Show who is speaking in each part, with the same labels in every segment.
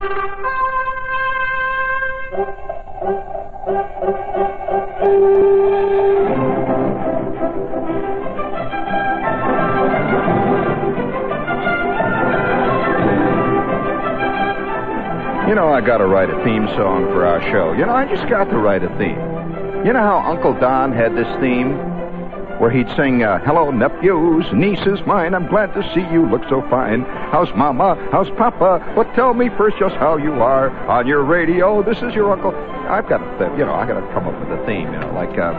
Speaker 1: You know, I gotta write a theme song for our show. You know, I just got to write a theme. You know how Uncle Don had this theme? Where he'd sing, uh, Hello, nephews, nieces mine, I'm glad to see you look so fine. How's Mama? How's Papa? But tell me first just how you are. On your radio, this is your Uncle. I've got to, you know, I gotta come up with a theme, you know, like, uh,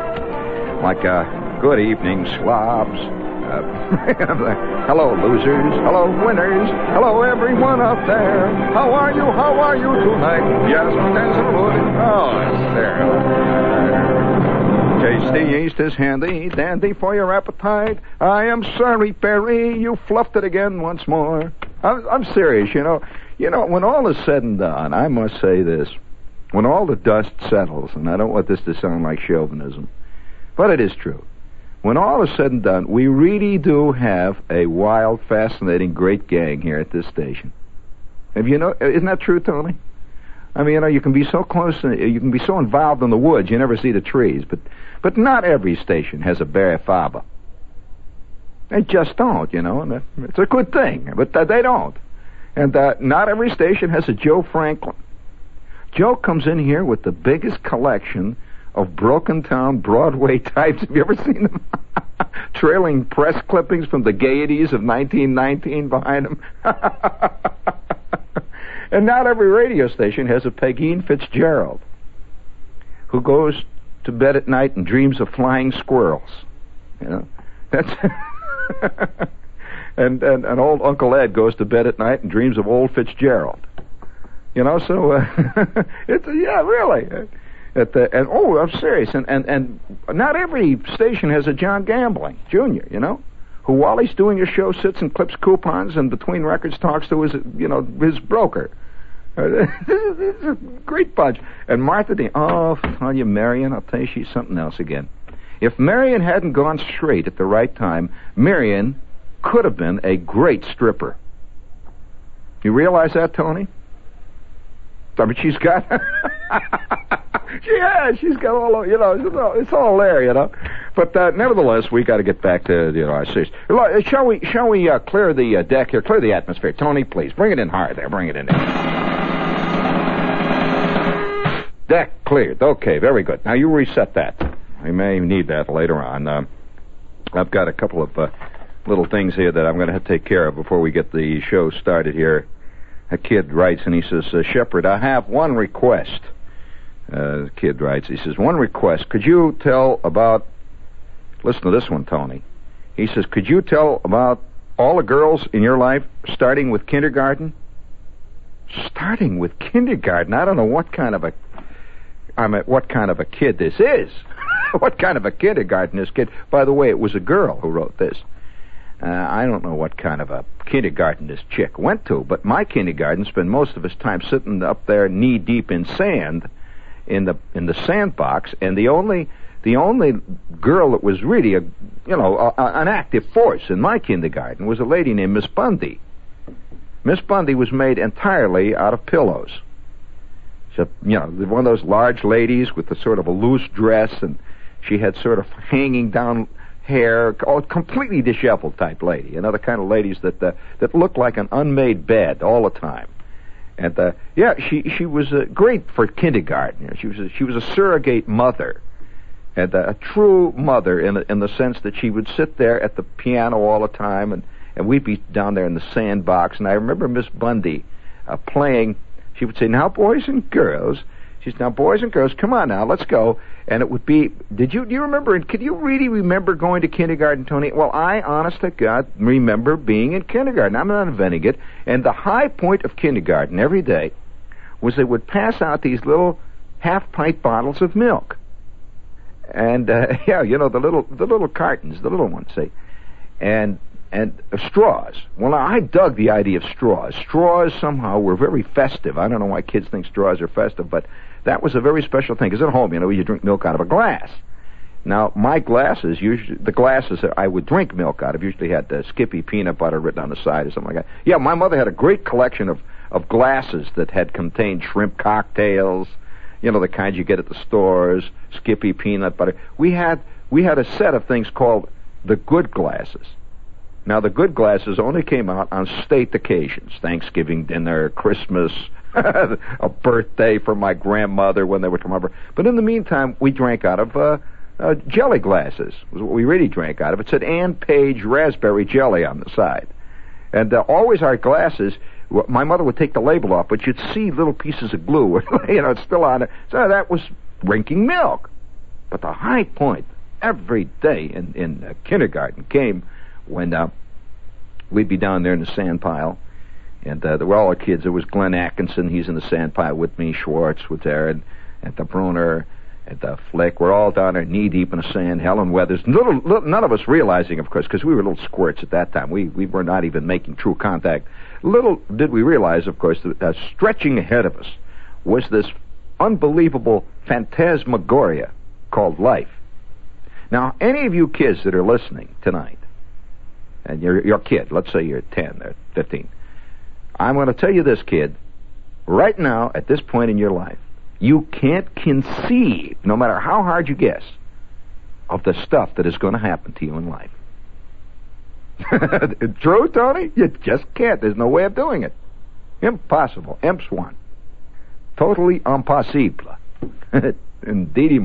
Speaker 1: like, uh, Good evening, slobs. Uh, hello, losers. Hello, winners. Hello, everyone out there. How are you? How are you tonight? Yes, dance and pudding. Oh, it's there. Tasty yeast is handy, dandy for your appetite. I am sorry, Perry, you fluffed it again once more. I'm, I'm serious, you know. You know, when all is said and done, I must say this. When all the dust settles, and I don't want this to sound like chauvinism, but it is true. When all is said and done, we really do have a wild, fascinating, great gang here at this station. Have you know? Isn't that true, Tony? I mean, you know, you can be so close, uh, you can be so involved in the woods, you never see the trees. But, but not every station has a Barry Farber. They just don't, you know, and it's a good thing. But they don't, and uh, not every station has a Joe Franklin. Joe comes in here with the biggest collection of broken town Broadway types. Have you ever seen them? Trailing press clippings from the gaieties of 1919 behind them. and not every radio station has a Peggy Fitzgerald who goes to bed at night and dreams of flying squirrels. You know, that's. and, and and old Uncle Ed goes to bed at night and dreams of old Fitzgerald. You know, so uh, it's yeah, really. At the, and oh, I'm serious. And, and and not every station has a John Gambling Jr. You know, who while he's doing his show sits and clips coupons and between records talks to his you know his broker. it's a great bunch. And Martha Dean. Oh, tell you, Marion, I'll tell you, she's something else again. If Marion hadn't gone straight at the right time, Marion could have been a great stripper. You realize that, Tony? I mean, she's got. she has. She's got all. You know, it's all, it's all there. You know, but uh, nevertheless, we got to get back to you know our series. Shall we? Shall we uh, clear the uh, deck here? Clear the atmosphere, Tony. Please bring it in hard there. Bring it in there. Deck cleared. Okay, very good. Now you reset that. We may need that later on. Uh, I've got a couple of uh, little things here that I'm going to have to take care of before we get the show started here a kid writes and he says, uh, Shepherd, I have one request. Uh, the kid writes, he says, one request. Could you tell about, listen to this one, Tony. He says, could you tell about all the girls in your life starting with kindergarten? Starting with kindergarten? I don't know what kind of a, I mean, what kind of a kid this is. what kind of a kindergarten this kid. By the way, it was a girl who wrote this. Uh, I don't know what kind of a kindergarten this chick went to, but my kindergarten spent most of his time sitting up there knee deep in sand in the in the sandbox, and the only the only girl that was really a you know a, a, an active force in my kindergarten was a lady named Miss Bundy. Miss Bundy was made entirely out of pillows. She, you know, one of those large ladies with the sort of a loose dress, and she had sort of hanging down hair, oh, completely disheveled type lady. The kind of ladies that uh, that look like an unmade bed all the time. And uh, yeah, she she was uh, great for kindergarten. You know, she was a, she was a surrogate mother, and uh, a true mother in the, in the sense that she would sit there at the piano all the time, and and we'd be down there in the sandbox. And I remember Miss Bundy uh, playing. She would say, "Now, boys and girls." She "Now, boys and girls, come on now, let's go." And it would be. Did you do you remember? And could you really remember going to kindergarten, Tony? Well, I, honest to God, remember being in kindergarten. I'm not inventing it. And the high point of kindergarten every day was they would pass out these little half pint bottles of milk. And uh, yeah, you know the little the little cartons, the little ones, say, and and uh, straws. Well, I dug the idea of straws. Straws somehow were very festive. I don't know why kids think straws are festive, but that was a very special thing. Because at home, you know, you drink milk out of a glass. Now, my glasses, usually the glasses that I would drink milk out of, usually had the Skippy peanut butter written on the side or something like that. Yeah, my mother had a great collection of of glasses that had contained shrimp cocktails, you know, the kinds you get at the stores, Skippy peanut butter. We had we had a set of things called the good glasses. Now the good glasses only came out on state occasions, Thanksgiving dinner, Christmas, a birthday for my grandmother when they would come over. But in the meantime, we drank out of uh, uh, jelly glasses. Was what we really drank out of. It said Ann Page raspberry jelly on the side, and uh, always our glasses. My mother would take the label off, but you'd see little pieces of glue, you know, it's still on it. So that was drinking milk. But the high point every day in in uh, kindergarten came when uh, we'd be down there in the sand pile, and uh, there were all our kids. There was Glenn Atkinson, he's in the sand pile with me. Schwartz was there, and, and the Bruner, and the Flick. We're all down there knee deep in the sand. Helen Weathers, little, little none of us realizing, of course, because we were little squirts at that time. We we were not even making true contact. Little did we realize, of course, that uh, stretching ahead of us was this unbelievable phantasmagoria called life. Now, any of you kids that are listening tonight, and you're, you're a kid, let's say you're 10 or 15, I'm going to tell you this, kid, right now, at this point in your life, you can't conceive, no matter how hard you guess, of the stuff that is going to happen to you in life. True, Tony? You just can't. There's no way of doing it. Impossible. Imps one. Totally impossible. Indeed,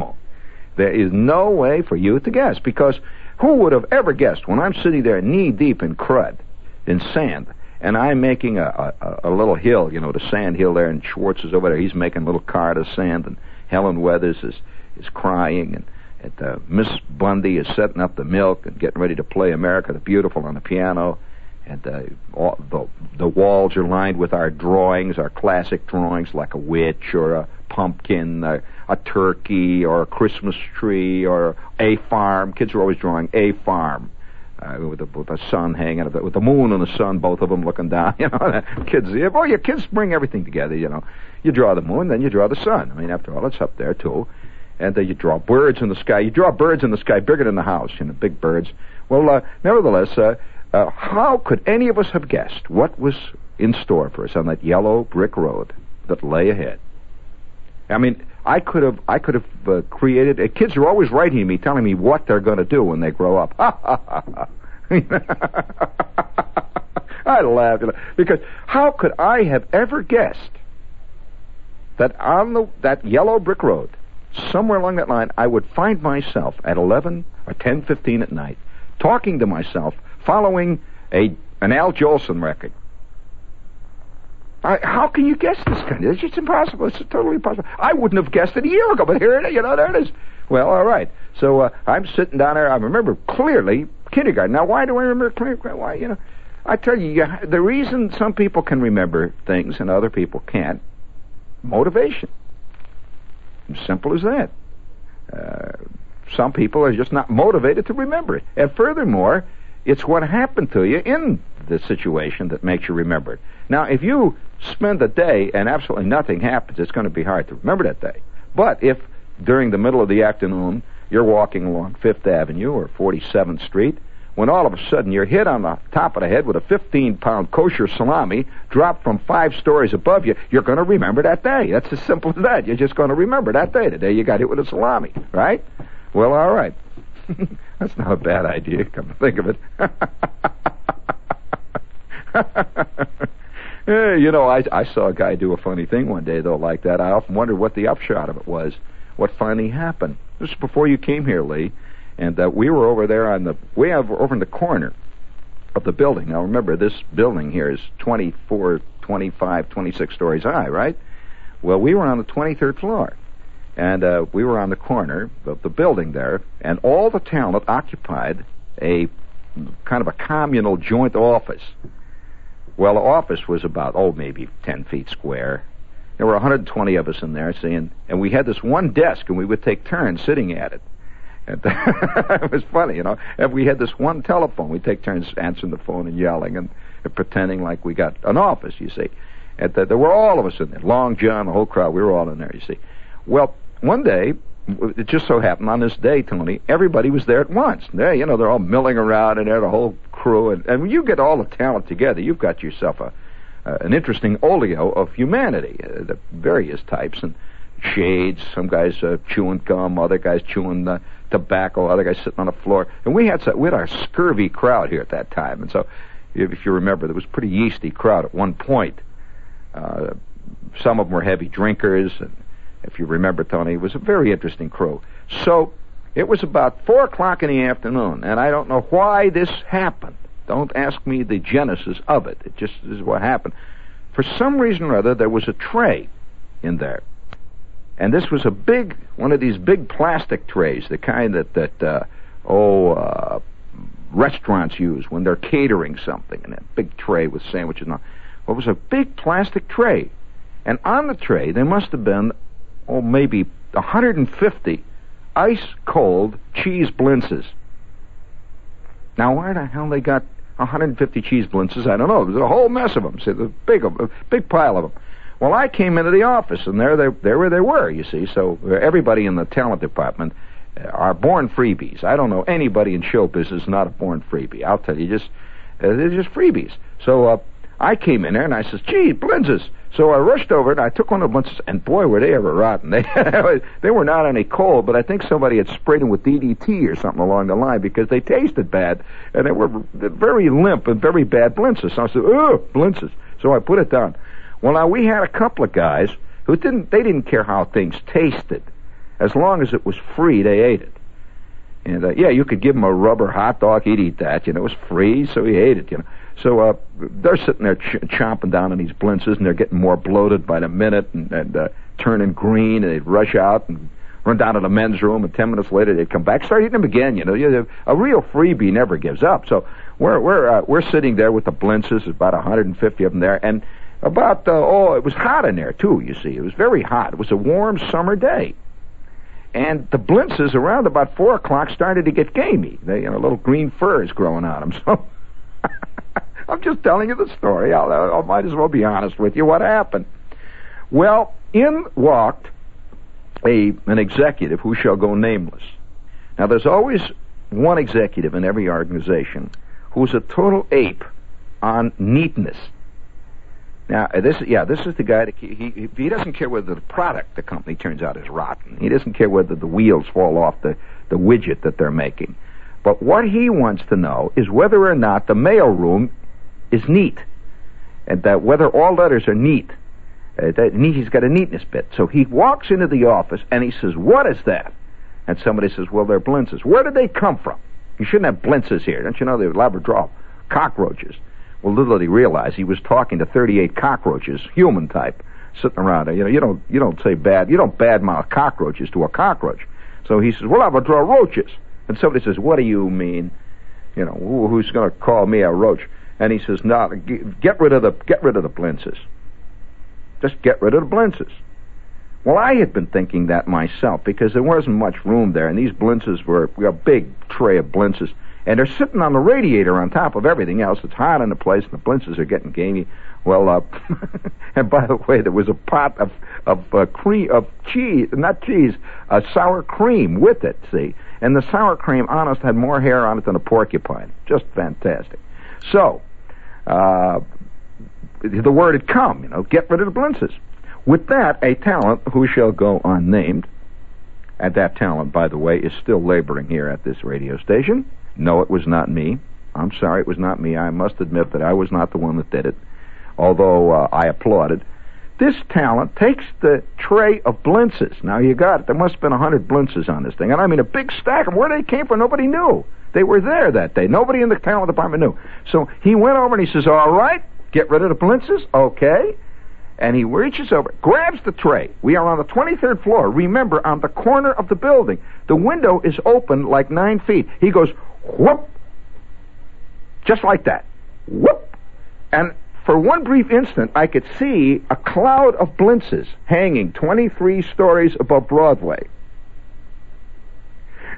Speaker 1: there is no way for you to guess because who would have ever guessed when I'm sitting there knee deep in crud, in sand, and I'm making a, a, a little hill, you know, the sand hill there, and Schwartz is over there. He's making a little car out of sand, and Helen Weathers is is crying, and, and uh, Miss Bundy is setting up the milk and getting ready to play America the Beautiful on the piano, and uh, all, the the walls are lined with our drawings, our classic drawings, like a witch or a pumpkin, a turkey, or a Christmas tree, or a farm. Kids are always drawing a farm uh, with, the, with the sun hanging, with the moon and the sun, both of them looking down. You know, kids. Well, your kids bring everything together. You know, you draw the moon, then you draw the sun. I mean, after all, it's up there too. And then you draw birds in the sky. You draw birds in the sky bigger than the house. You know, big birds. Well, uh, nevertheless, uh, uh, how could any of us have guessed what was in store for us on that yellow brick road that lay ahead? I mean, I could have, I could have uh, created. Uh, kids are always writing me, telling me what they're going to do when they grow up. I laugh because how could I have ever guessed that on the that yellow brick road, somewhere along that line, I would find myself at eleven or ten fifteen at night, talking to myself, following a an Al Jolson record I, how can you guess this kind of? It's just impossible. It's totally impossible. I wouldn't have guessed it a year ago, but here it is. You know, there it is. Well, all right. So uh, I'm sitting down there. I remember clearly kindergarten. Now, why do I remember clearly? Why, you know, I tell you, you, the reason some people can remember things and other people can't, motivation. Simple as that. Uh, some people are just not motivated to remember it. And furthermore, it's what happened to you in the situation that makes you remember it. Now, if you spend a day and absolutely nothing happens, it's going to be hard to remember that day. But if during the middle of the afternoon you're walking along Fifth Avenue or 47th Street, when all of a sudden you're hit on the top of the head with a 15 pound kosher salami dropped from five stories above you, you're going to remember that day. That's as simple as that. You're just going to remember that day, the day you got hit with a salami, right? Well, all right. That's not a bad idea, come to think of it. yeah, you know, I, I saw a guy do a funny thing one day, though, like that. I often wondered what the upshot of it was, what finally happened. This was before you came here, Lee, and uh, we were over there on the, way over, over in the corner of the building. Now, remember, this building here is 24, 25, 26 stories high, right? Well, we were on the 23rd floor and uh, we were on the corner of the building there, and all the talent occupied a kind of a communal joint office. Well, the office was about oh maybe ten feet square. There were 120 of us in there, seeing, and we had this one desk, and we would take turns sitting at it. It was funny, you know. And we had this one telephone. We'd take turns answering the phone and yelling and, and pretending like we got an office, you see. And the, there were all of us in there. Long John, the whole crowd. We were all in there, you see. Well, one day, it just so happened on this day, Tony, everybody was there at once. They, you know, they're all milling around and there, the whole crew. And, and when you get all the talent together, you've got yourself a, uh, an interesting olio of humanity, uh, the various types and shades. Some guys uh, chewing gum, other guys chewing uh, tobacco, other guys sitting on the floor. And we had so, we had our scurvy crowd here at that time, and so if you remember, there was a pretty yeasty crowd at one point. Uh, some of them were heavy drinkers, and if you remember, Tony, it was a very interesting crew. So it was about four o'clock in the afternoon, and I don't know why this happened. Don't ask me the genesis of it. It just is what happened. For some reason or other, there was a tray in there. And this was a big, one of these big plastic trays, the kind that, that, uh, oh, uh, restaurants use when they're catering something, and a big tray with sandwiches and all. Well, it was a big plastic tray. And on the tray, there must have been, oh, maybe 150 ice cold cheese blintzes. Now, where the hell they got 150 cheese blintzes? I don't know. There's a whole mess of them. See, a big, a big pile of them. Well, I came into the office, and there they, there where they were. You see, so everybody in the talent department are born freebies. I don't know anybody in show business not a born freebie. I'll tell you, just uh, they're just freebies. So uh, I came in there and I says, "Gee, blintzes." So I rushed over and I took one of the and boy, were they ever rotten. They they were not any cold, but I think somebody had sprayed them with DDT or something along the line because they tasted bad and they were very limp and very bad blintzes. So I said, "Ugh, blintzes." So I put it down. Well, now we had a couple of guys who didn't they didn't care how things tasted. As long as it was free, they ate it. And uh, yeah, you could give him a rubber hot dog, he'd eat that. You know, it was free, so he ate it. You know, so uh, they're sitting there ch- chomping down on these blintzes, and they're getting more bloated by the minute, and, and uh, turning green, and they'd rush out and run down to the men's room, and ten minutes later they'd come back, start eating them again. You know, a real freebie never gives up. So we're we're uh, we're sitting there with the blintzes, about 150 of them there, and about uh, oh, it was hot in there too. You see, it was very hot. It was a warm summer day and the blintzes around about four o'clock started to get gamey. They, you know, little green furs growing on them. So I'm just telling you the story. I'll, I might as well be honest with you. What happened? Well, in walked a an executive who shall go nameless. Now, there's always one executive in every organization who's a total ape on neatness. Now, uh, this, yeah, this is the guy that he, he, he doesn't care whether the product the company turns out is rotten. He doesn't care whether the wheels fall off the, the widget that they're making. But what he wants to know is whether or not the mailroom is neat. And that whether all letters are neat. Uh, that he's got a neatness bit. So he walks into the office and he says, what is that? And somebody says, well, they're blintzes. Where did they come from? You shouldn't have blintzes here. Don't you know they're Labrador cockroaches? Well, little did he realize he was talking to 38 cockroaches, human type, sitting around. You know, you don't you don't say bad you don't badmouth cockroaches to a cockroach. So he says, "Well, draw roaches." And somebody says, "What do you mean? You know, who's going to call me a roach?" And he says, "No, get rid of the get rid of the blintzes. Just get rid of the blintzes." Well, I had been thinking that myself because there wasn't much room there, and these blintzes were a big tray of blintzes and they're sitting on the radiator on top of everything else. It's hot in the place, and the blintzes are getting gamey. Well, uh, and by the way, there was a pot of of uh, cream of cheese, not cheese, uh, sour cream with it. See, and the sour cream, honest, had more hair on it than a porcupine. Just fantastic. So, uh, the word had come. You know, get rid of the blintzes. With that, a talent who shall go unnamed, and that talent, by the way, is still laboring here at this radio station no, it was not me. I'm sorry, it was not me. I must admit that I was not the one that did it, although uh, I applauded. This talent takes the tray of blintzes. Now you got it. There must have been a hundred blintzes on this thing, and I mean a big stack. of Where they came from, nobody knew. They were there that day. Nobody in the talent department knew. So he went over and he says, "All right, get rid of the blintzes, okay." And he reaches over, grabs the tray. We are on the 23rd floor. Remember, on the corner of the building. The window is open like nine feet. He goes, whoop, just like that, whoop, and for one brief instant, I could see a cloud of blintzes hanging 23 stories above Broadway.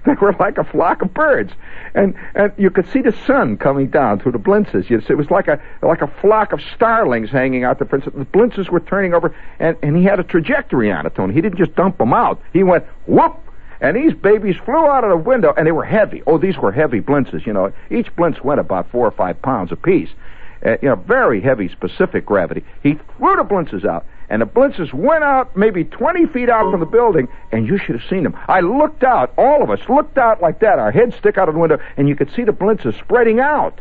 Speaker 1: They were like a flock of birds, and and you could see the sun coming down through the blintzes. It was like a like a flock of starlings hanging out there. The blintzes were turning over, and and he had a trajectory on it. Tony, he didn't just dump them out. He went whoop, and these babies flew out of the window, and they were heavy. Oh, these were heavy blintzes. You know, each blintz went about four or five pounds apiece. Uh, you know, very heavy specific gravity. He threw the blintzes out, and the blintzes went out maybe 20 feet out from the building, and you should have seen them. I looked out, all of us looked out like that, our heads stick out of the window, and you could see the blintzes spreading out.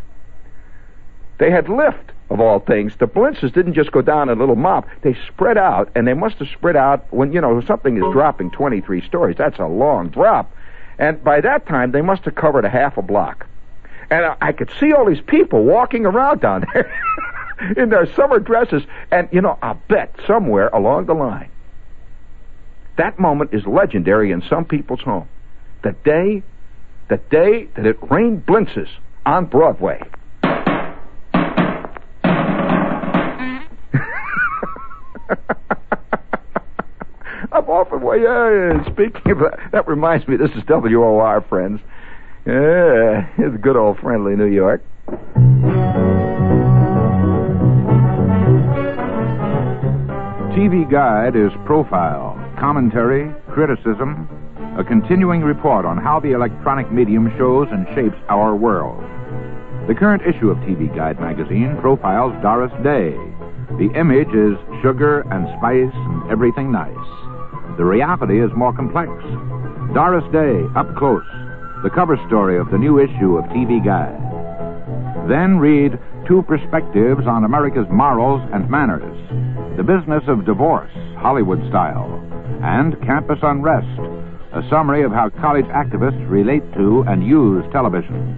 Speaker 1: They had lift, of all things. The blintzes didn't just go down in a little mop. They spread out, and they must have spread out when, you know, something is dropping 23 stories. That's a long drop. And by that time, they must have covered a half a block. And I, I could see all these people walking around down there in their summer dresses. And, you know, I'll bet somewhere along the line, that moment is legendary in some people's home. The day, the day that it rained blintzes on Broadway. I'm often way. Yeah, speaking of that, that reminds me. This is WOR, friends. Yeah, it's good old friendly New York.
Speaker 2: TV Guide is profile, commentary, criticism, a continuing report on how the electronic medium shows and shapes our world. The current issue of TV Guide magazine profiles Doris Day. The image is sugar and spice and everything nice. The reality is more complex. Doris Day, up close, the cover story of the new issue of TV Guide. Then read Two Perspectives on America's Morals and Manners, The Business of Divorce, Hollywood Style, and Campus Unrest, a summary of how college activists relate to and use television.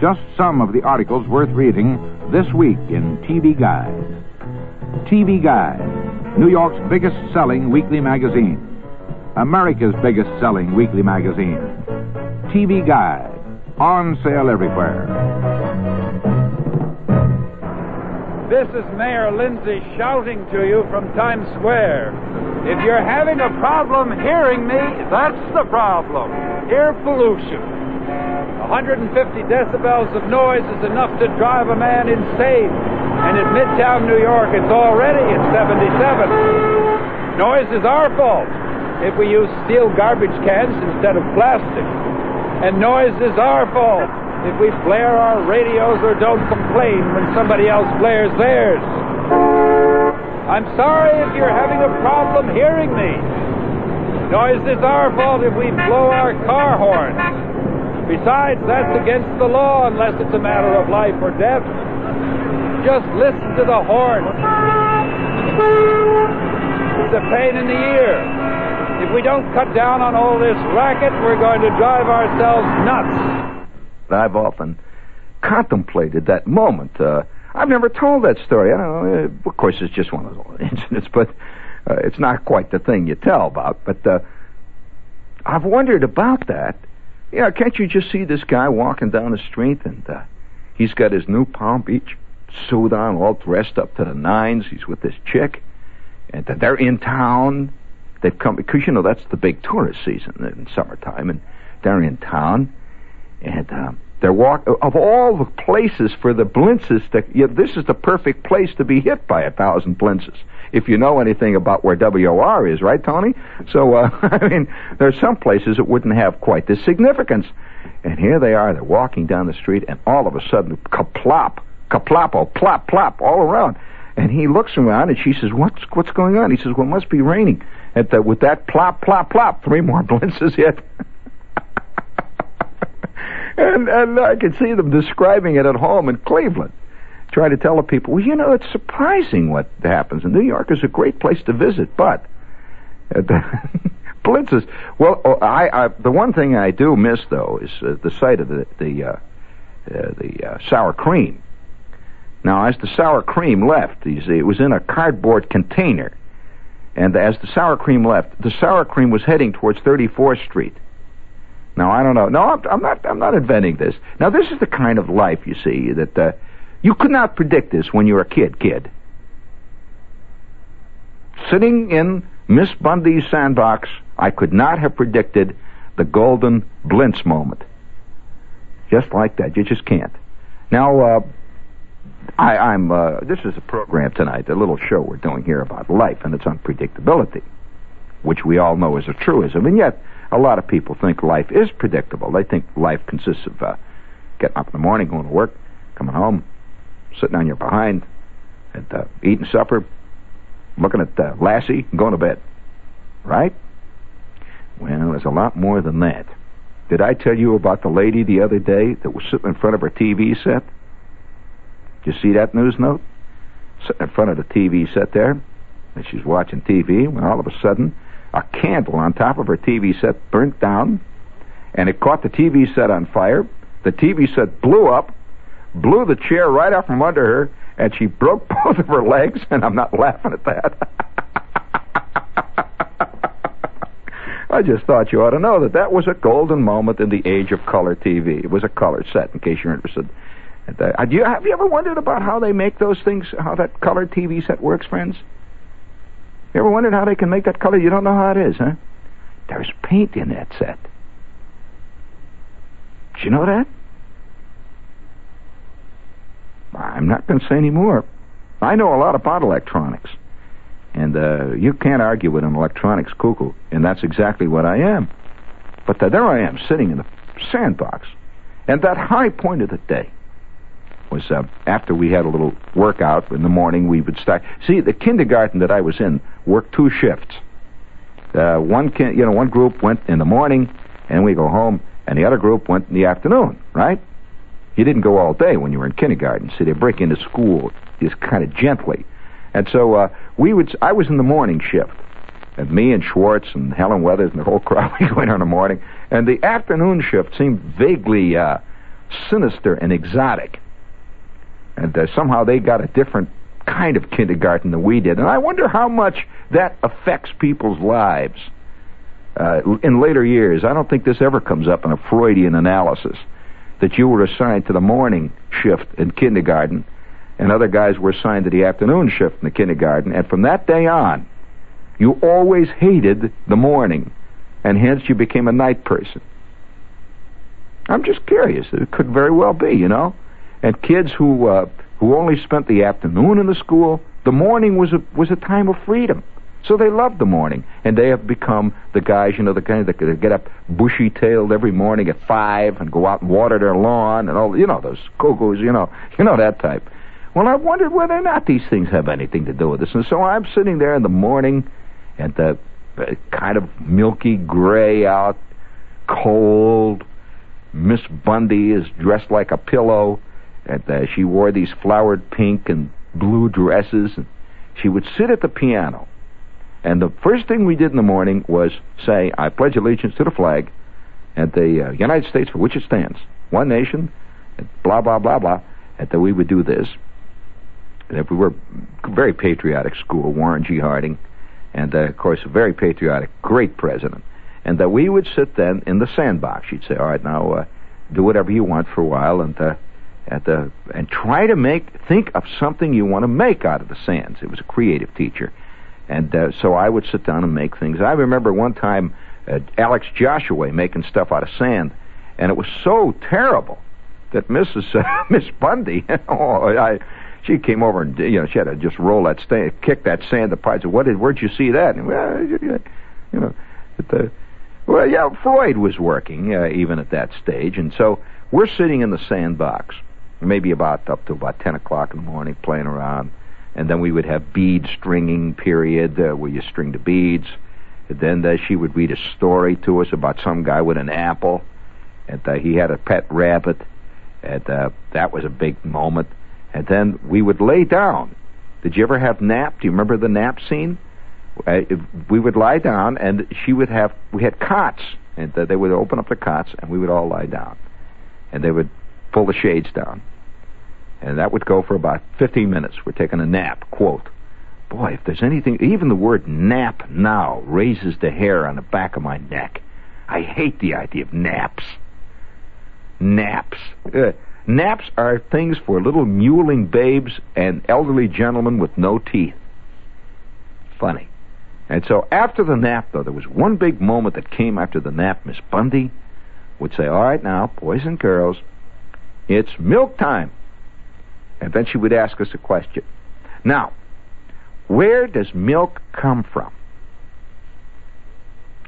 Speaker 2: Just some of the articles worth reading this week in TV Guide. TV Guide, New York's biggest selling weekly magazine. America's biggest selling weekly magazine. TV Guide, on sale everywhere.
Speaker 3: This is Mayor Lindsay shouting to you from Times Square. If you're having a problem hearing me, that's the problem. Air pollution. 150 decibels of noise is enough to drive a man insane. And in Midtown New York, it's already at 77. Noise is our fault if we use steel garbage cans instead of plastic. And noise is our fault if we flare our radios or don't complain when somebody else flares theirs. I'm sorry if you're having a problem hearing me. Noise is our fault if we blow our car horns. Besides, that's against the law unless it's a matter of life or death. Just listen to the horn. It's a pain in the ear. If we don't cut down on all this racket, we're going to drive ourselves nuts.
Speaker 1: I've often contemplated that moment. Uh, I've never told that story. I don't know. Uh, of course, it's just one of those incidents, but uh, it's not quite the thing you tell about. But uh, I've wondered about that. Yeah, can't you just see this guy walking down the street and uh, he's got his new Palm Beach suit on, all dressed up to the nines. He's with this chick, and they're in town. They've come because you know that's the big tourist season in summertime, and they're in town, and uh, they're walk of all the places for the blintzes. To, yeah, this is the perfect place to be hit by a thousand blintzes. If you know anything about where WOR is, right, Tony? So uh, I mean, there's some places that wouldn't have quite this significance, and here they are. They're walking down the street, and all of a sudden, kaplop, kaplapo, plop, plop, all around. And he looks around, and she says, "What's what's going on?" He says, "Well, it must be raining." At the, with that plop, plop, plop, three more blintzes hit. and and I could see them describing it at home in Cleveland. Try to tell the people, well, you know, it's surprising what happens. And New York is a great place to visit, but uh, blintzes. Well, oh, I, I the one thing I do miss though is uh, the sight of the the uh, uh, the uh, sour cream. Now, as the sour cream left, you see, it was in a cardboard container and as the sour cream left, the sour cream was heading towards 34th Street. Now I don't know. No, I'm, I'm not. I'm not inventing this. Now this is the kind of life you see that uh, you could not predict this when you were a kid. Kid, sitting in Miss Bundy's sandbox, I could not have predicted the golden blintz moment. Just like that, you just can't. Now, uh, I, am uh, this is a program tonight, a little show we're doing here about life and its unpredictability, which we all know is a truism, and yet a lot of people think life is predictable. They think life consists of uh, getting up in the morning, going to work, coming home, sitting on your behind, and uh, eating supper, looking at uh, Lassie, and going to bed. Right? Well, there's a lot more than that. Did I tell you about the lady the other day that was sitting in front of her TV set? Did you see that news note? Sitting in front of the TV set there, and she's watching TV, when all of a sudden, a candle on top of her TV set burnt down, and it caught the TV set on fire. The TV set blew up, blew the chair right out from under her, and she broke both of her legs, and I'm not laughing at that. I just thought you ought to know that that was a golden moment in the age of color TV. It was a color set, in case you're interested. Uh, do you, have you ever wondered about how they make those things, how that color TV set works, friends? You ever wondered how they can make that color? You don't know how it is, huh? There's paint in that set. Did you know that? I'm not going to say any more. I know a lot about electronics. And uh, you can't argue with an electronics cuckoo, and that's exactly what I am. But uh, there I am, sitting in the sandbox. And that high point of the day was uh, after we had a little workout in the morning, we would start. See, the kindergarten that I was in worked two shifts. Uh, one, kin- you know, one group went in the morning, and we go home, and the other group went in the afternoon, right? You didn't go all day when you were in kindergarten. See, they break into school just kind of gently. And so uh, we would. I was in the morning shift, and me and Schwartz and Helen Weathers and the whole crowd we went in the morning. And the afternoon shift seemed vaguely uh, sinister and exotic, and uh, somehow they got a different kind of kindergarten than we did. And I wonder how much that affects people's lives uh, in later years. I don't think this ever comes up in a Freudian analysis that you were assigned to the morning shift in kindergarten and other guys were assigned to the afternoon shift in the kindergarten. And from that day on, you always hated the morning, and hence you became a night person. I'm just curious. It could very well be, you know. And kids who uh, who only spent the afternoon in the school, the morning was a was a time of freedom. So they loved the morning, and they have become the guys, you know, the kind that get up bushy-tailed every morning at five and go out and water their lawn and all, you know, those cuckoos, you know, you know that type. Well, I wondered whether or not these things have anything to do with this. And so I'm sitting there in the morning, and the uh, kind of milky gray out, cold. Miss Bundy is dressed like a pillow, and uh, she wore these flowered pink and blue dresses. And she would sit at the piano, and the first thing we did in the morning was say, "I pledge allegiance to the flag, and the uh, United States for which it stands, one nation." Blah blah blah blah. And that we would do this And if we were a very patriotic school, Warren G. Harding, and uh, of course a very patriotic, great president. And that we would sit then in the sandbox. She'd say, "All right, now uh, do whatever you want for a while, and uh, at the and try to make think of something you want to make out of the sands." It was a creative teacher, and uh, so I would sit down and make things. I remember one time uh, Alex Joshua making stuff out of sand, and it was so terrible that Mrs. Uh, Miss Bundy, oh, I she came over and you know she had to just roll that sand, kick that sand apart. So what did? Where'd you see that? And, well, you know, the, uh, well, yeah, Freud was working uh, even at that stage, and so we're sitting in the sandbox, maybe about up to about ten o'clock in the morning, playing around, and then we would have bead stringing period uh, where you string the beads. And then uh, she would read a story to us about some guy with an apple, and uh, he had a pet rabbit, and uh, that was a big moment and then we would lay down. Did you ever have nap? Do you remember the nap scene? Uh, we would lie down, and she would have. We had cots, and they would open up the cots, and we would all lie down, and they would pull the shades down, and that would go for about 15 minutes. We're taking a nap. Quote. Boy, if there's anything, even the word nap now raises the hair on the back of my neck. I hate the idea of naps. Naps. Uh, Naps are things for little mewling babes and elderly gentlemen with no teeth. Funny. And so after the nap, though, there was one big moment that came after the nap. Miss Bundy would say, All right, now, boys and girls, it's milk time. And then she would ask us a question. Now, where does milk come from?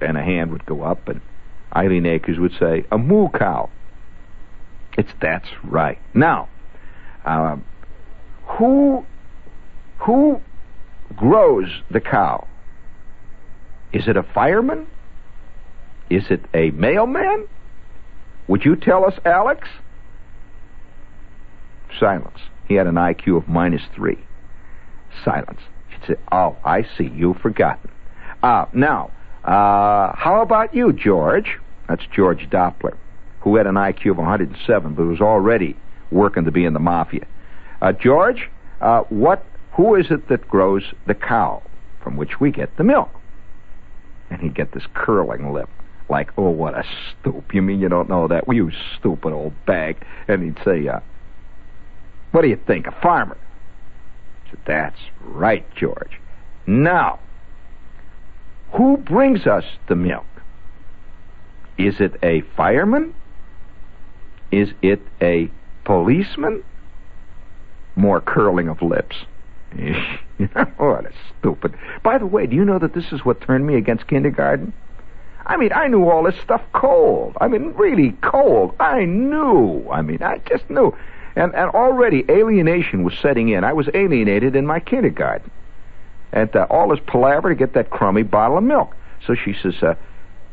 Speaker 1: And a hand would go up, and Eileen Akers would say, A moo cow. It's that's right. Now, uh, who who grows the cow? Is it a fireman? Is it a mailman? Would you tell us, Alex? Silence. He had an IQ of minus three. Silence. She'd say, Oh, I see. You've forgotten. Uh, now, uh, how about you, George? That's George Doppler, who had an IQ of 107, but was already working to be in the mafia. Uh, George, uh, what? Who is it that grows the cow from which we get the milk? And he'd get this curling lip, like, "Oh, what a stoop! You mean you don't know that? Well, you stupid old bag!" And he'd say, uh, "What do you think? A farmer?" Said, "That's right, George." Now, who brings us the milk? Is it a fireman? Is it a policeman? More curling of lips. what a stupid. By the way, do you know that this is what turned me against kindergarten? I mean, I knew all this stuff cold. I mean, really cold. I knew. I mean, I just knew. And, and already alienation was setting in. I was alienated in my kindergarten. And uh, all this palaver to get that crummy bottle of milk. So she says, uh,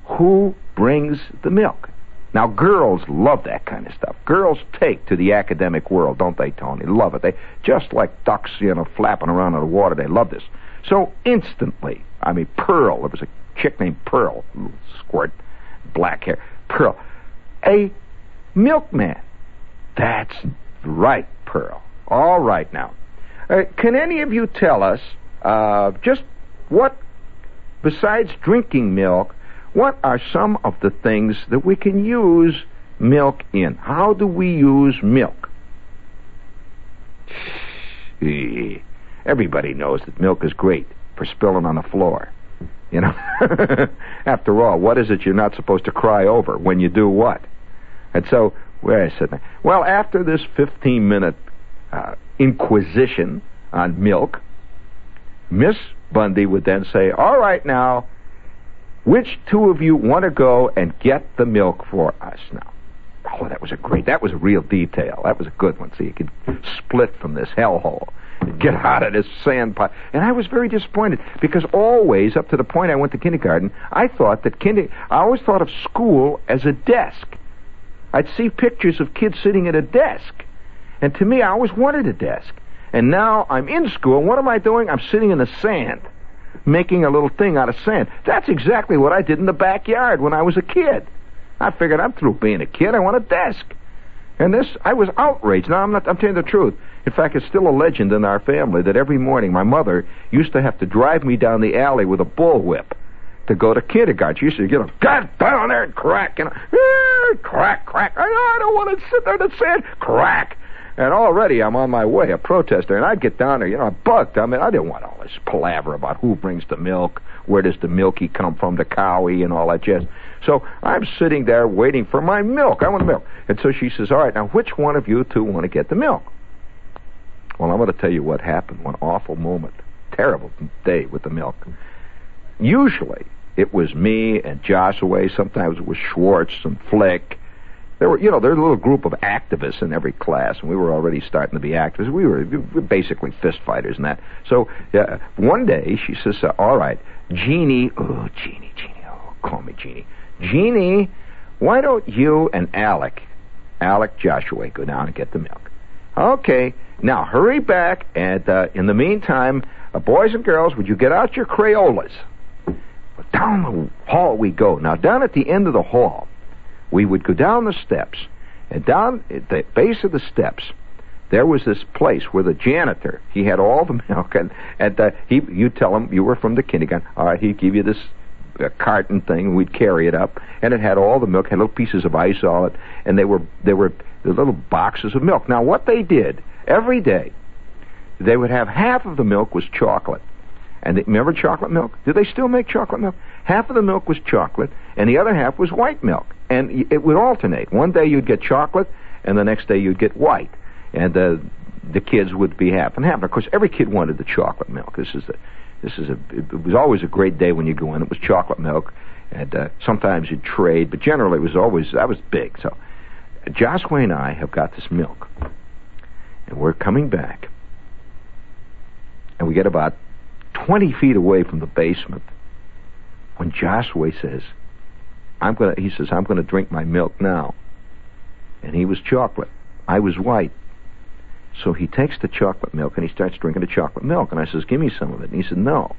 Speaker 1: Who brings the milk? Now, girls love that kind of stuff. Girls take to the academic world, don't they, Tony? Love it. They just like ducks, you know, flapping around in the water. They love this. So instantly, I mean, Pearl. There was a chick named Pearl, squirt, black hair. Pearl, a milkman. That's right, Pearl. All right now. Uh, can any of you tell us uh, just what, besides drinking milk, what are some of the things that we can use milk in? How do we use milk? Everybody knows that milk is great for spilling on the floor. You know, after all, what is it you're not supposed to cry over when you do what? And so, where is it? Well, after this 15 minute uh, inquisition on milk, Miss Bundy would then say, All right, now, which two of you want to go and get the milk for us now? Oh, that was a great, that was a real detail. That was a good one. So you could split from this hellhole and get out of this sand pot. And I was very disappointed because always, up to the point I went to kindergarten, I thought that kinder, I always thought of school as a desk. I'd see pictures of kids sitting at a desk. And to me, I always wanted a desk. And now I'm in school, and what am I doing? I'm sitting in the sand, making a little thing out of sand. That's exactly what I did in the backyard when I was a kid. I figured I'm through being a kid. I want a desk. And this, I was outraged. Now, I'm not, I'm telling you the truth. In fact, it's still a legend in our family that every morning my mother used to have to drive me down the alley with a bullwhip to go to kindergarten. She used to get a God down there and crack, and eh, crack, crack. I, don't want to sit there in the sand. Crack. And already I'm on my way, a protester, and I'd get down there, you know, I bucked. I mean, I didn't want all this palaver about who brings the milk, where does the milky come from, the cowie, and all that jazz. So I'm sitting there waiting for my milk. I want the milk. And so she says, all right, now which one of you two want to get the milk? Well, I'm going to tell you what happened. One awful moment. Terrible day with the milk. Usually, it was me and Joshua. Sometimes it was Schwartz and Flick there were, you know, there's a little group of activists in every class, and we were already starting to be activists. We were, we were basically fist fighters and that. So uh, one day she says, uh, "All right, Jeannie, oh Jeannie, Jeannie, oh call me Jeannie, Jeannie, why don't you and Alec, Alec Joshua, go down and get the milk? Okay, now hurry back, and uh, in the meantime, uh, boys and girls, would you get out your Crayolas?" Down the hall we go. Now down at the end of the hall we would go down the steps, and down at the base of the steps, there was this place where the janitor he had all the milk, and and uh, he you tell him you were from the kindergarten. All right, he'd give you this uh, carton thing. and We'd carry it up, and it had all the milk, had little pieces of ice on it, and they were they were the little boxes of milk. Now, what they did every day, they would have half of the milk was chocolate, and they, remember chocolate milk? Do they still make chocolate milk? Half of the milk was chocolate, and the other half was white milk and it would alternate. One day you'd get chocolate, and the next day you'd get white, and uh, the kids would be half and half. Of course, every kid wanted the chocolate milk. This is a, this is a. It was always a great day when you go in. It was chocolate milk, and uh, sometimes you'd trade, but generally it was always that was big. So, Joshua and I have got this milk, and we're coming back, And we get about 20 feet away from the basement when Joshua says, I'm gonna, he says, I'm gonna drink my milk now. And he was chocolate. I was white. So he takes the chocolate milk and he starts drinking the chocolate milk. And I says, give me some of it. And he said, no.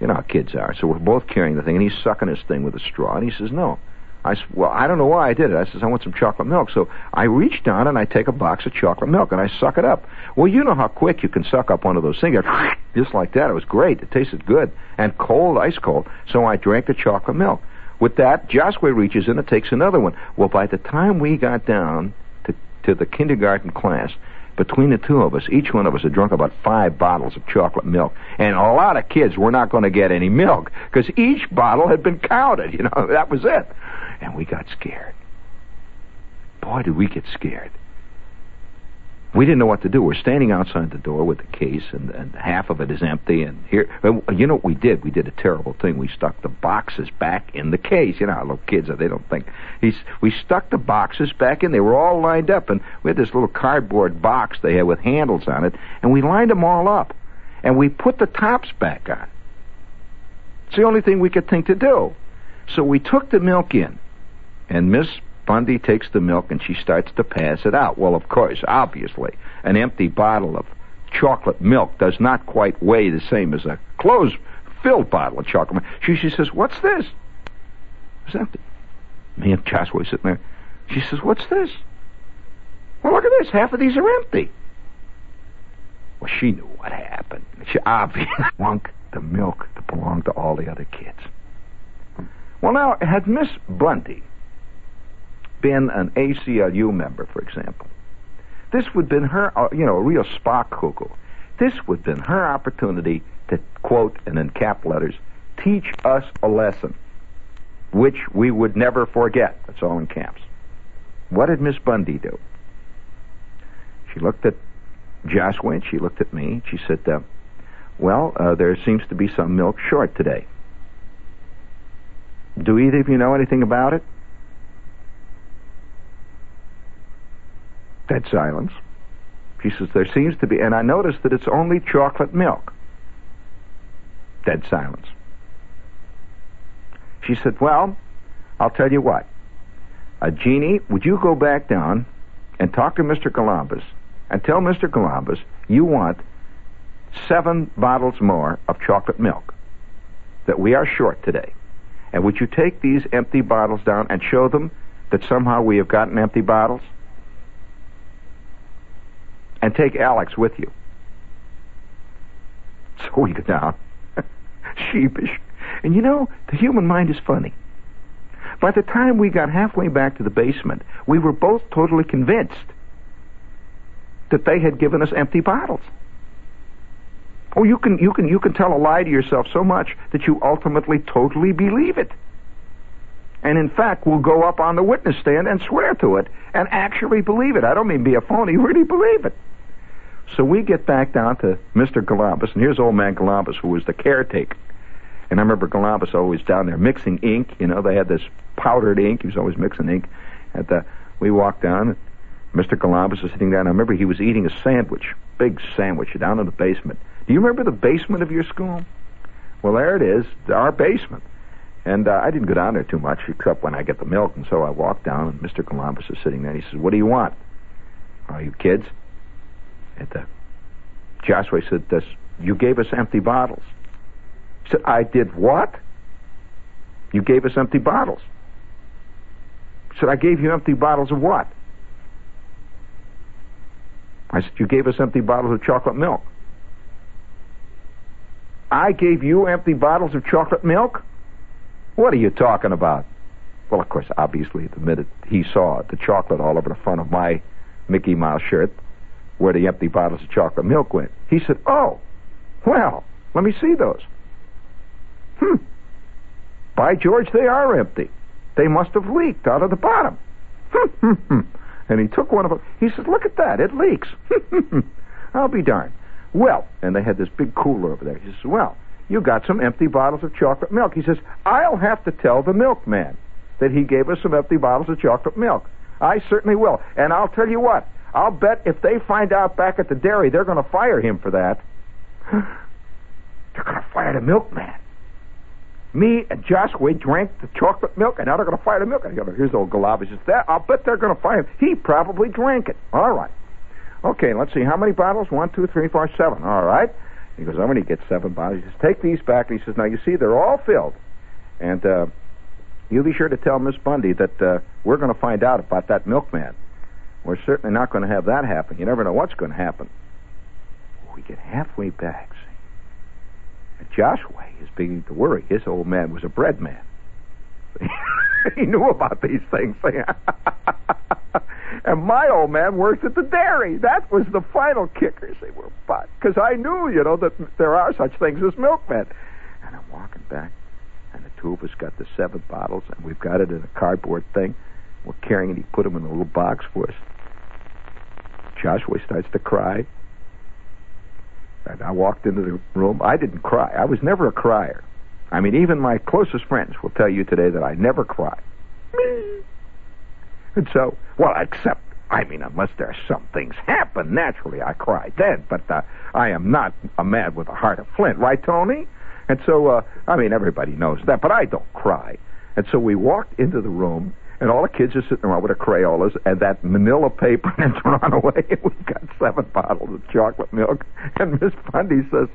Speaker 1: You know how kids are. So we're both carrying the thing and he's sucking his thing with a straw. And he says, no. I said, well, I don't know why I did it. I says, I want some chocolate milk. So I reach down and I take a box of chocolate milk and I suck it up. Well, you know how quick you can suck up one of those things. Just like that. It was great. It tasted good. And cold, ice cold. So I drank the chocolate milk. With that, Joshua reaches in and takes another one. Well, by the time we got down to, to the kindergarten class, between the two of us, each one of us had drunk about five bottles of chocolate milk. And a lot of kids were not going to get any milk because each bottle had been counted. You know, that was it. And we got scared. Boy, did we get scared. We didn't know what to do. We're standing outside the door with the case, and, and half of it is empty. And here, you know what we did? We did a terrible thing. We stuck the boxes back in the case. You know how little kids are; they don't think. He's, we stuck the boxes back in. They were all lined up, and we had this little cardboard box they had with handles on it, and we lined them all up, and we put the tops back on. It's the only thing we could think to do. So we took the milk in, and Miss Bundy takes the milk and she starts to pass it out. Well, of course, obviously, an empty bottle of chocolate milk does not quite weigh the same as a closed filled bottle of chocolate milk. She, she says, What's this? It's empty. Me and Joshua sitting there. She says, What's this? Well, look at this. Half of these are empty. Well, she knew what happened. She obviously wunk the milk that belonged to all the other kids. Well, now, had Miss Bundy been an ACLU member, for example, this would have been her, uh, you know, a real Spock cuckoo. This would have been her opportunity to quote, and in cap letters, teach us a lesson, which we would never forget. That's all in caps. What did Miss Bundy do? She looked at Joshua and she looked at me. She said, uh, well, uh, there seems to be some milk short today. Do either of you know anything about it? Dead silence. She says, There seems to be, and I noticed that it's only chocolate milk. Dead silence. She said, Well, I'll tell you what. Uh, Jeannie, would you go back down and talk to Mr. Columbus and tell Mr. Columbus you want seven bottles more of chocolate milk that we are short today. And would you take these empty bottles down and show them that somehow we have gotten empty bottles? And take Alex with you. So we go down, sheepish. And you know, the human mind is funny. By the time we got halfway back to the basement, we were both totally convinced that they had given us empty bottles. Oh, you can you can you can tell a lie to yourself so much that you ultimately totally believe it. And in fact, will go up on the witness stand and swear to it and actually believe it. I don't mean be a phony, really believe it. So we get back down to Mr. Columbus, and here's old man Columbus, who was the caretaker. And I remember Columbus always down there mixing ink. You know, they had this powdered ink. He was always mixing ink. At the, we walked down. Mr. Columbus was sitting down. I remember he was eating a sandwich, big sandwich, down in the basement. Do you remember the basement of your school? Well, there it is, our basement. And uh, I didn't go down there too much, except when I get the milk. And so I walked down, and Mr. Columbus is sitting there. He says, "What do you want? Are you kids?" Joshua said, this, "You gave us empty bottles." He said, "I did what?" You gave us empty bottles. He said, "I gave you empty bottles of what?" I said, "You gave us empty bottles of chocolate milk." I gave you empty bottles of chocolate milk? What are you talking about? Well, of course, obviously, the minute he saw the chocolate all over the front of my Mickey Mouse shirt, where the empty bottles of chocolate milk went, he said, Oh, well, let me see those. Hmm. By George, they are empty. They must have leaked out of the bottom. Hmm, hmm, hmm. and he took one of them. He said, Look at that. It leaks. I'll be darned. Well, and they had this big cooler over there. He says, Well, you got some empty bottles of chocolate milk. He says, I'll have to tell the milkman that he gave us some empty bottles of chocolate milk. I certainly will. And I'll tell you what, I'll bet if they find out back at the dairy, they're going to fire him for that. They're going to fire the milkman. Me and Joshua drank the chocolate milk, and now they're going to fire the milk. I go, here's old. Says, that, I'll bet they're going to fire him. He probably drank it. All right. Okay, let's see. How many bottles? One, two, three, four, seven. All right. He goes, I'm going to get seven bottles. He says, take these back. And he says, now, you see, they're all filled. And uh, you be sure to tell Miss Bundy that uh, we're going to find out about that milkman. We're certainly not going to have that happen. You never know what's going to happen. We get halfway back, see. Joshua is beginning to worry. His old man was a bread man. he knew about these things. and my old man worked at the dairy. That was the final kicker. See, we're but because I knew, you know, that there are such things as milkmen. And I'm walking back, and the two of us got the seven bottles, and we've got it in a cardboard thing. We're carrying it. He put them in a little box for us. Joshua starts to cry. And I walked into the room. I didn't cry. I was never a crier. I mean, even my closest friends will tell you today that I never cry. And so, well, except, I mean, unless there's some things happen, naturally I cry then. But uh, I am not a man with a heart of flint, right, Tony? And so, uh, I mean, everybody knows that, but I don't cry. And so we walked into the room, and all the kids are sitting around with their Crayolas and that manila paper and run away. We've got seven bottles of chocolate milk. And Miss Bundy says,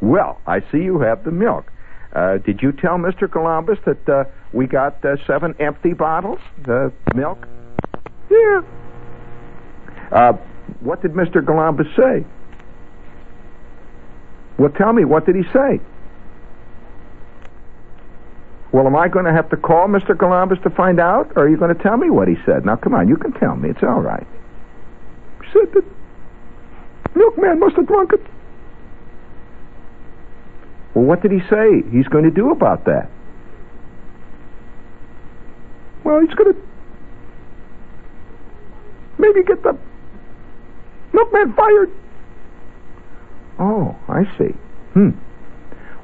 Speaker 1: Well, I see you have the milk. Uh, did you tell Mr. Columbus that uh, we got uh, seven empty bottles of milk? Yeah. Uh, what did Mr. Columbus say? Well, tell me, what did he say? Well, am I going to have to call Mr. Columbus to find out, or are you going to tell me what he said? Now, come on, you can tell me. It's all right. He said that milkman must have drunk it. Well, what did he say he's going to do about that? Well, he's going to maybe get the milkman fired. Oh, I see. Hmm.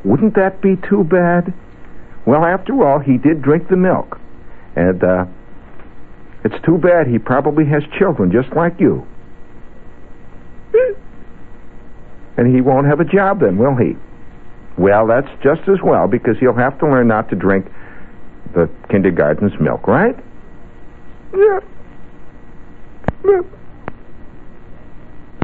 Speaker 1: Wouldn't that be too bad? Well, after all, he did drink the milk. And, uh, it's too bad he probably has children just like you. And he won't have a job then, will he? Well, that's just as well because he'll have to learn not to drink the kindergarten's milk, right? Yeah. yeah.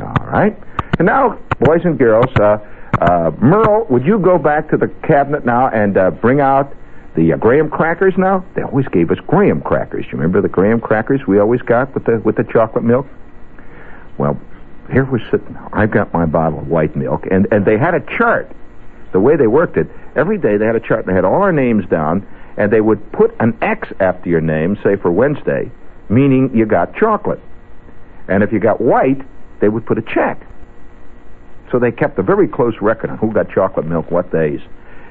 Speaker 1: All right. And now, boys and girls, uh, uh, Merle, would you go back to the cabinet now and uh, bring out the uh, graham crackers now? They always gave us graham crackers. You remember the graham crackers we always got with the with the chocolate milk? Well, here we're sitting. I've got my bottle of white milk, and and they had a chart. The way they worked it, every day they had a chart. And They had all our names down, and they would put an X after your name, say for Wednesday, meaning you got chocolate. And if you got white, they would put a check. So they kept a very close record on who got chocolate milk what days.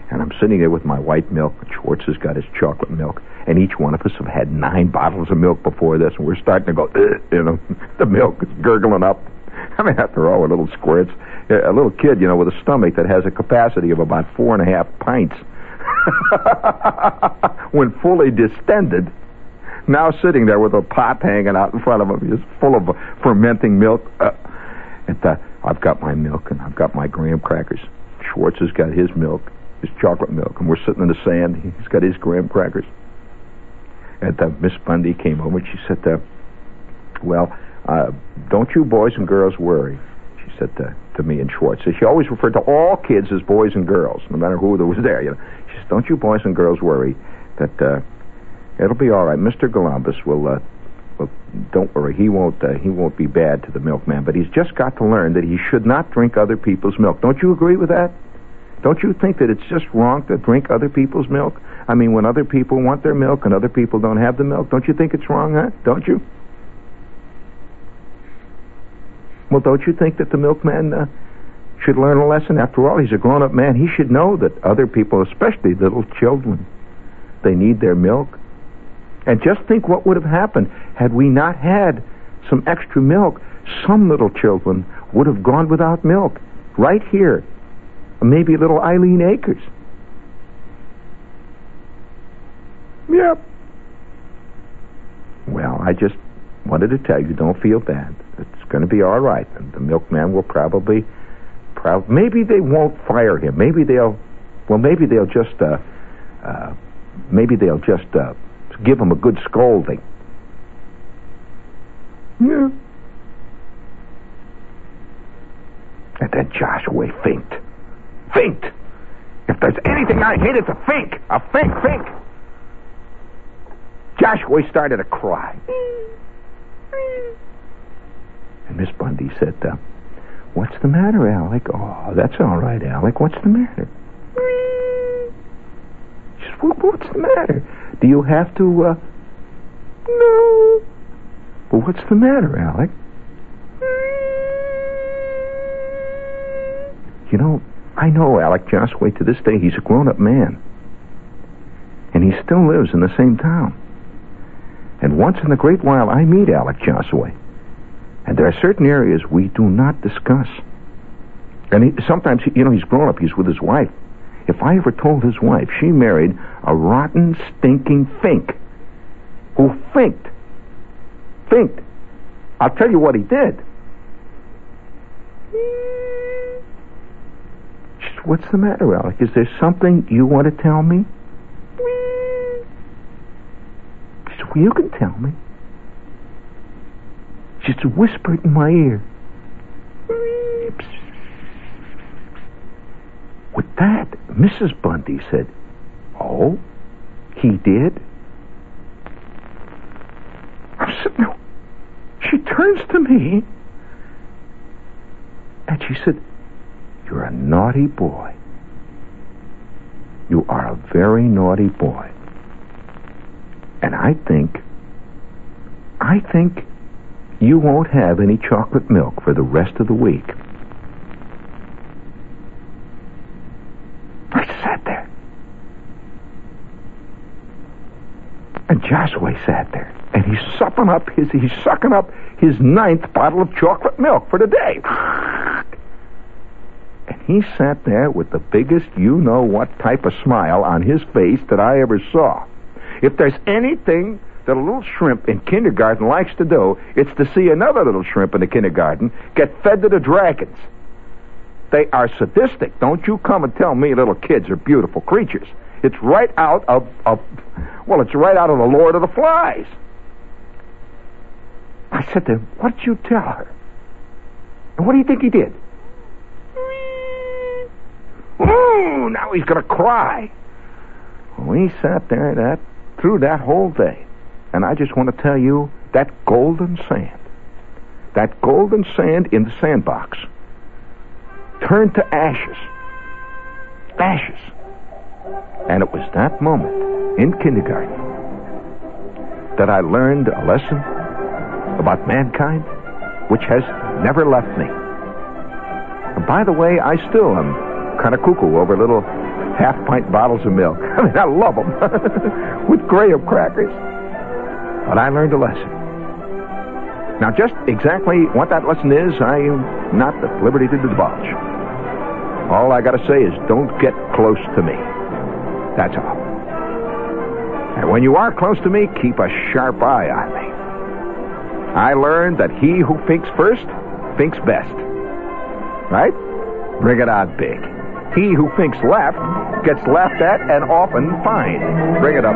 Speaker 1: And I'm sitting there with my white milk. Schwartz has got his chocolate milk. And each one of us have had nine bottles of milk before this. And we're starting to go, you know, the milk is gurgling up. I mean, after all, we're little squirts. A little kid, you know, with a stomach that has a capacity of about four and a half pints. when fully distended, now sitting there with a pot hanging out in front of him, just full of fermenting milk. Uh, and, uh, I've got my milk and I've got my graham crackers. Schwartz has got his milk, his chocolate milk, and we're sitting in the sand. He's got his graham crackers. And uh, Miss Bundy came over and she said, uh, "Well, uh, don't you boys and girls worry." She said to, to me and Schwartz. She always referred to all kids as boys and girls, no matter who was there. You know, she said, "Don't you boys and girls worry that uh, it'll be all right. Mister Columbus will." Uh, well, don't worry, he won't. Uh, he won't be bad to the milkman. But he's just got to learn that he should not drink other people's milk. Don't you agree with that? Don't you think that it's just wrong to drink other people's milk? I mean, when other people want their milk and other people don't have the milk, don't you think it's wrong, huh? Don't you? Well, don't you think that the milkman uh, should learn a lesson? After all, he's a grown-up man. He should know that other people, especially little children, they need their milk. And just think what would have happened had we not had some extra milk. Some little children would have gone without milk right here. Maybe little Eileen Akers. Yep. Well, I just wanted to tell you, don't feel bad. It's going to be all right. And the milkman will probably proud. Maybe they won't fire him. Maybe they'll, well, maybe they'll just, uh, uh, maybe they'll just uh, give him a good scolding. Yeah. And then Joshua Fink. Fink! If there's anything I hate, it's a fink! A fink, fink! Joshua started to cry. And Miss Bundy said, uh, What's the matter, Alec? Oh, that's all right, Alec. What's the matter? She said, What's the matter? Do you have to, uh... No. Well, what's the matter, Alec? You know, I know Alec Joshua to this day. He's a grown-up man. And he still lives in the same town. And once in a great while, I meet Alec Joshua. And there are certain areas we do not discuss. And he, sometimes, you know, he's grown up. He's with his wife. If I ever told his wife she married a rotten, stinking fink who finked, finked, I'll tell you what he did. What's the matter, Alec? Is there something you want to tell me? She said, Well, you can tell me. She said, Whisper it in my ear. With that, Mrs. Bundy said, Oh, he did? I'm sitting there. She turns to me and she said, You're a naughty boy. You are a very naughty boy. And I think, I think you won't have any chocolate milk for the rest of the week. I sat there. Joshua sat there. And he's supping up his he's sucking up his ninth bottle of chocolate milk for the day. And he sat there with the biggest you know what type of smile on his face that I ever saw. If there's anything that a little shrimp in kindergarten likes to do, it's to see another little shrimp in the kindergarten get fed to the dragons. They are sadistic. Don't you come and tell me little kids are beautiful creatures. It's right out of, of well, it's right out of the Lord of the Flies. I said to him, What did you tell her? And what do you think he did? Ooh, now he's going to cry. We sat there that through that whole day. And I just want to tell you that golden sand, that golden sand in the sandbox turned to ashes. Ashes. And it was that moment in kindergarten that I learned a lesson about mankind which has never left me. And by the way, I still am kind of cuckoo over little half pint bottles of milk. I mean, I love them with graham crackers. But I learned a lesson. Now, just exactly what that lesson is, I am not at liberty to divulge. All I got to say is don't get close to me. That's all. And when you are close to me, keep a sharp eye on me. I learned that he who thinks first thinks best. Right? Bring it on big. He who thinks left gets laughed at and often fined. Bring it up.